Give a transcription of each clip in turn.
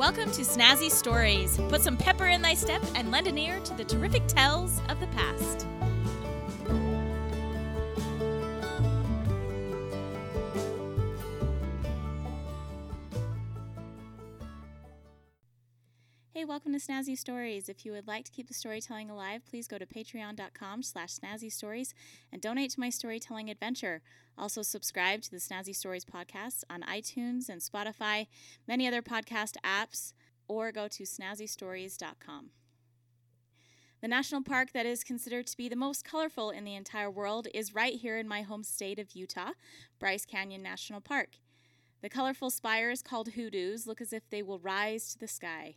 Welcome to Snazzy Stories. Put some pepper in thy step and lend an ear to the terrific tales of the past. Hey, welcome to Snazzy Stories. If you would like to keep the storytelling alive, please go to patreon.com slash snazzy stories and donate to my storytelling adventure. Also subscribe to the Snazzy Stories podcast on iTunes and Spotify, many other podcast apps, or go to snazzystories.com. The national park that is considered to be the most colorful in the entire world is right here in my home state of Utah, Bryce Canyon National Park. The colorful spires called hoodoos look as if they will rise to the sky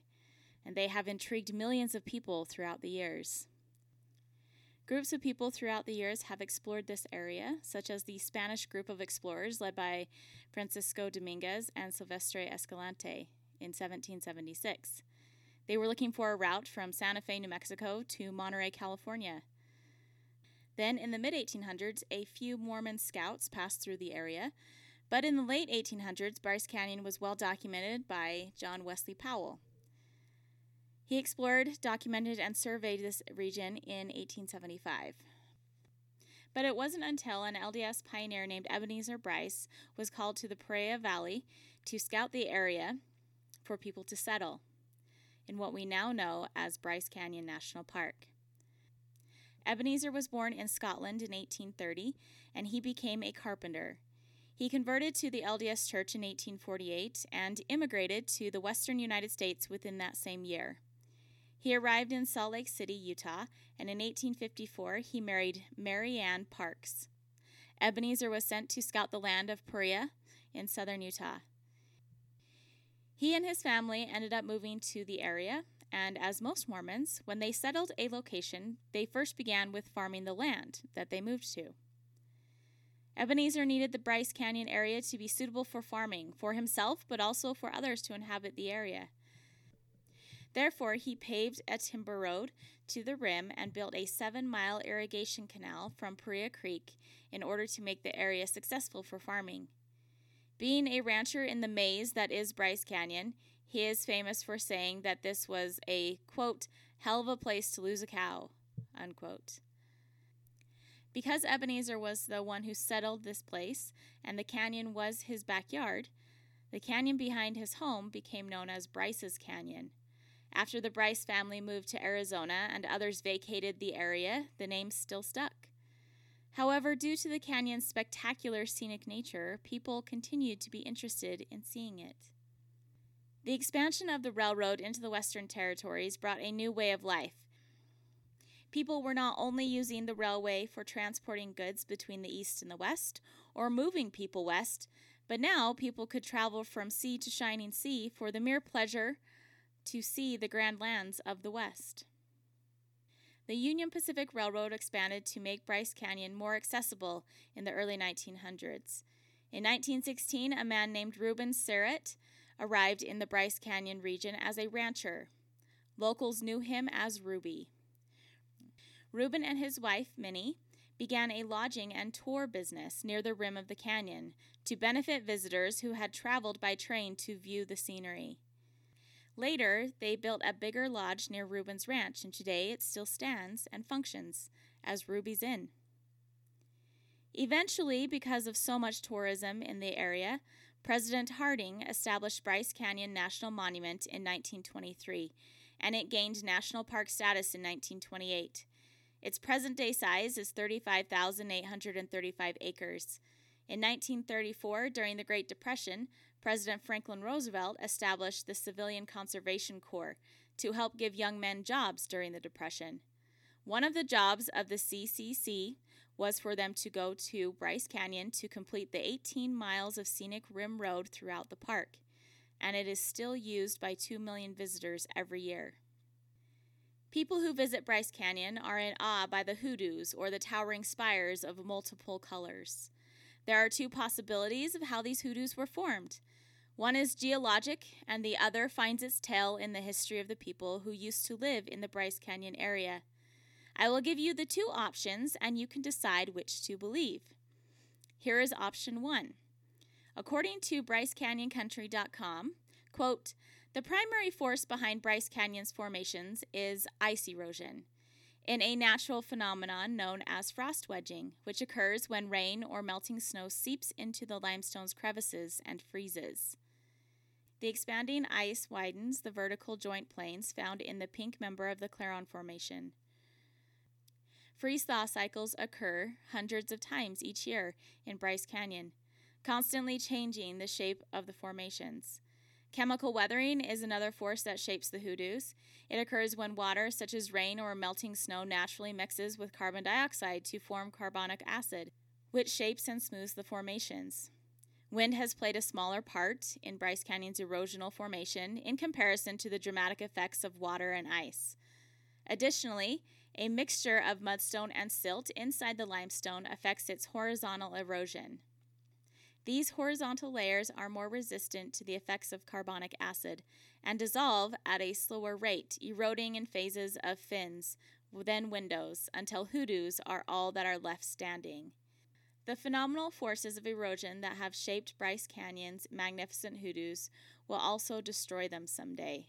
and they have intrigued millions of people throughout the years. Groups of people throughout the years have explored this area, such as the Spanish group of explorers led by Francisco Dominguez and Silvestre Escalante in 1776. They were looking for a route from Santa Fe, New Mexico to Monterey, California. Then, in the mid 1800s, a few Mormon scouts passed through the area, but in the late 1800s, Bryce Canyon was well documented by John Wesley Powell. He explored, documented, and surveyed this region in 1875. But it wasn't until an LDS pioneer named Ebenezer Bryce was called to the Paria Valley to scout the area for people to settle in what we now know as Bryce Canyon National Park. Ebenezer was born in Scotland in 1830 and he became a carpenter. He converted to the LDS Church in 1848 and immigrated to the western United States within that same year. He arrived in Salt Lake City, Utah, and in 1854 he married Mary Ann Parks. Ebenezer was sent to scout the land of Paria in southern Utah. He and his family ended up moving to the area, and as most Mormons, when they settled a location, they first began with farming the land that they moved to. Ebenezer needed the Bryce Canyon area to be suitable for farming, for himself, but also for others to inhabit the area. Therefore, he paved a timber road to the rim and built a seven mile irrigation canal from Paria Creek in order to make the area successful for farming. Being a rancher in the maze that is Bryce Canyon, he is famous for saying that this was a, quote, hell of a place to lose a cow, unquote. Because Ebenezer was the one who settled this place and the canyon was his backyard, the canyon behind his home became known as Bryce's Canyon. After the Bryce family moved to Arizona and others vacated the area, the name still stuck. However, due to the canyon's spectacular scenic nature, people continued to be interested in seeing it. The expansion of the railroad into the Western Territories brought a new way of life. People were not only using the railway for transporting goods between the East and the West, or moving people west, but now people could travel from sea to shining sea for the mere pleasure to see the grand lands of the West. The Union Pacific Railroad expanded to make Bryce Canyon more accessible in the early 1900s. In 1916, a man named Reuben Syrett arrived in the Bryce Canyon region as a rancher. Locals knew him as Ruby. Reuben and his wife, Minnie, began a lodging and tour business near the rim of the canyon to benefit visitors who had traveled by train to view the scenery. Later, they built a bigger lodge near Reuben's ranch, and today it still stands and functions as Ruby's Inn. Eventually, because of so much tourism in the area, President Harding established Bryce Canyon National Monument in 1923, and it gained national park status in 1928. Its present day size is 35,835 acres. In 1934, during the Great Depression, President Franklin Roosevelt established the Civilian Conservation Corps to help give young men jobs during the Depression. One of the jobs of the CCC was for them to go to Bryce Canyon to complete the 18 miles of scenic rim road throughout the park, and it is still used by 2 million visitors every year. People who visit Bryce Canyon are in awe by the hoodoos or the towering spires of multiple colors. There are two possibilities of how these hoodoos were formed. One is geologic, and the other finds its tale in the history of the people who used to live in the Bryce Canyon area. I will give you the two options, and you can decide which to believe. Here is option one. According to BryceCanyonCountry.com, quote, The primary force behind Bryce Canyon's formations is ice erosion, in a natural phenomenon known as frost wedging, which occurs when rain or melting snow seeps into the limestone's crevices and freezes. The expanding ice widens the vertical joint planes found in the pink member of the Claron Formation. Freeze thaw cycles occur hundreds of times each year in Bryce Canyon, constantly changing the shape of the formations. Chemical weathering is another force that shapes the hoodoos. It occurs when water, such as rain or melting snow, naturally mixes with carbon dioxide to form carbonic acid, which shapes and smooths the formations. Wind has played a smaller part in Bryce Canyon's erosional formation in comparison to the dramatic effects of water and ice. Additionally, a mixture of mudstone and silt inside the limestone affects its horizontal erosion. These horizontal layers are more resistant to the effects of carbonic acid and dissolve at a slower rate, eroding in phases of fins, then windows, until hoodoos are all that are left standing. The phenomenal forces of erosion that have shaped Bryce Canyon's magnificent hoodoos will also destroy them someday.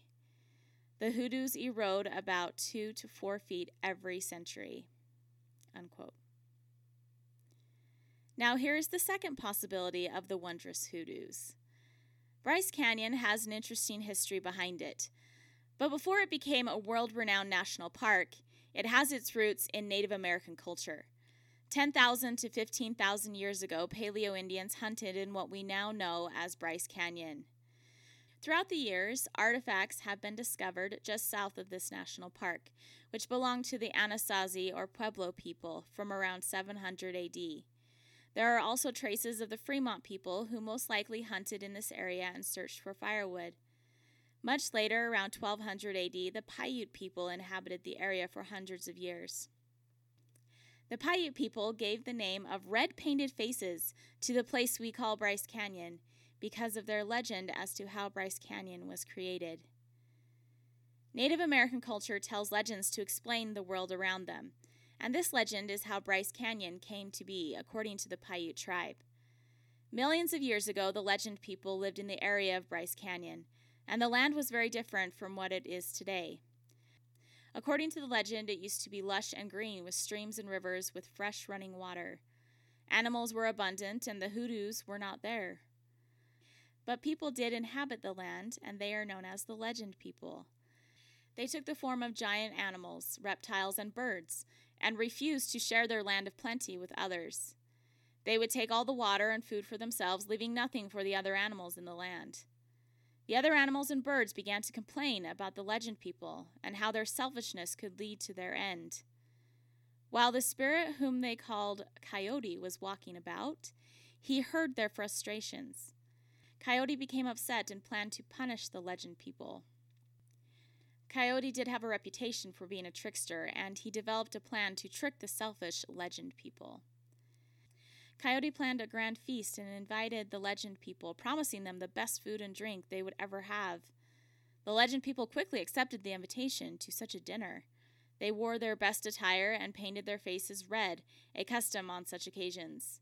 The hoodoos erode about two to four feet every century. Unquote. Now, here is the second possibility of the wondrous hoodoos. Bryce Canyon has an interesting history behind it. But before it became a world renowned national park, it has its roots in Native American culture. 10,000 to 15,000 years ago, Paleo Indians hunted in what we now know as Bryce Canyon. Throughout the years, artifacts have been discovered just south of this national park, which belonged to the Anasazi or Pueblo people from around 700 AD. There are also traces of the Fremont people who most likely hunted in this area and searched for firewood. Much later, around 1200 AD, the Paiute people inhabited the area for hundreds of years. The Paiute people gave the name of Red Painted Faces to the place we call Bryce Canyon because of their legend as to how Bryce Canyon was created. Native American culture tells legends to explain the world around them, and this legend is how Bryce Canyon came to be, according to the Paiute tribe. Millions of years ago, the legend people lived in the area of Bryce Canyon, and the land was very different from what it is today. According to the legend, it used to be lush and green with streams and rivers with fresh running water. Animals were abundant, and the hoodoos were not there. But people did inhabit the land, and they are known as the legend people. They took the form of giant animals, reptiles, and birds, and refused to share their land of plenty with others. They would take all the water and food for themselves, leaving nothing for the other animals in the land. The other animals and birds began to complain about the legend people and how their selfishness could lead to their end. While the spirit whom they called Coyote was walking about, he heard their frustrations. Coyote became upset and planned to punish the legend people. Coyote did have a reputation for being a trickster, and he developed a plan to trick the selfish legend people. Coyote planned a grand feast and invited the legend people, promising them the best food and drink they would ever have. The legend people quickly accepted the invitation to such a dinner. They wore their best attire and painted their faces red, a custom on such occasions.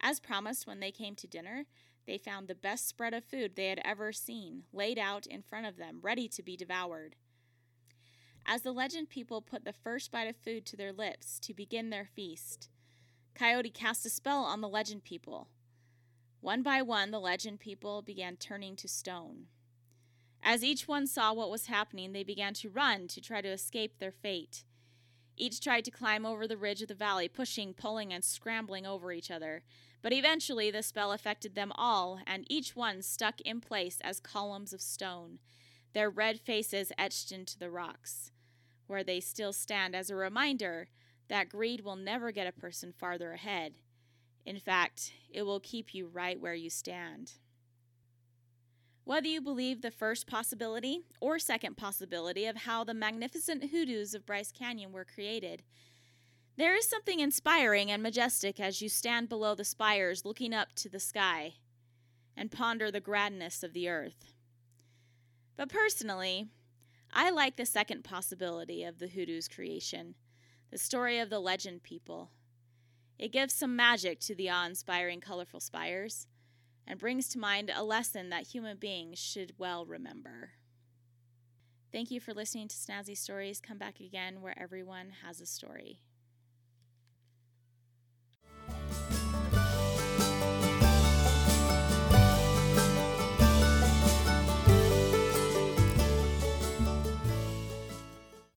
As promised, when they came to dinner, they found the best spread of food they had ever seen laid out in front of them, ready to be devoured. As the legend people put the first bite of food to their lips to begin their feast, Coyote cast a spell on the legend people. One by one, the legend people began turning to stone. As each one saw what was happening, they began to run to try to escape their fate. Each tried to climb over the ridge of the valley, pushing, pulling, and scrambling over each other. But eventually the spell affected them all, and each one stuck in place as columns of stone, their red faces etched into the rocks, where they still stand as a reminder that greed will never get a person farther ahead. In fact, it will keep you right where you stand. Whether you believe the first possibility or second possibility of how the magnificent hoodoos of Bryce Canyon were created, there is something inspiring and majestic as you stand below the spires looking up to the sky and ponder the grandness of the earth. But personally, I like the second possibility of the hoodoo's creation, the story of the legend people. It gives some magic to the awe inspiring, colorful spires, and brings to mind a lesson that human beings should well remember. Thank you for listening to Snazzy Stories. Come back again where everyone has a story.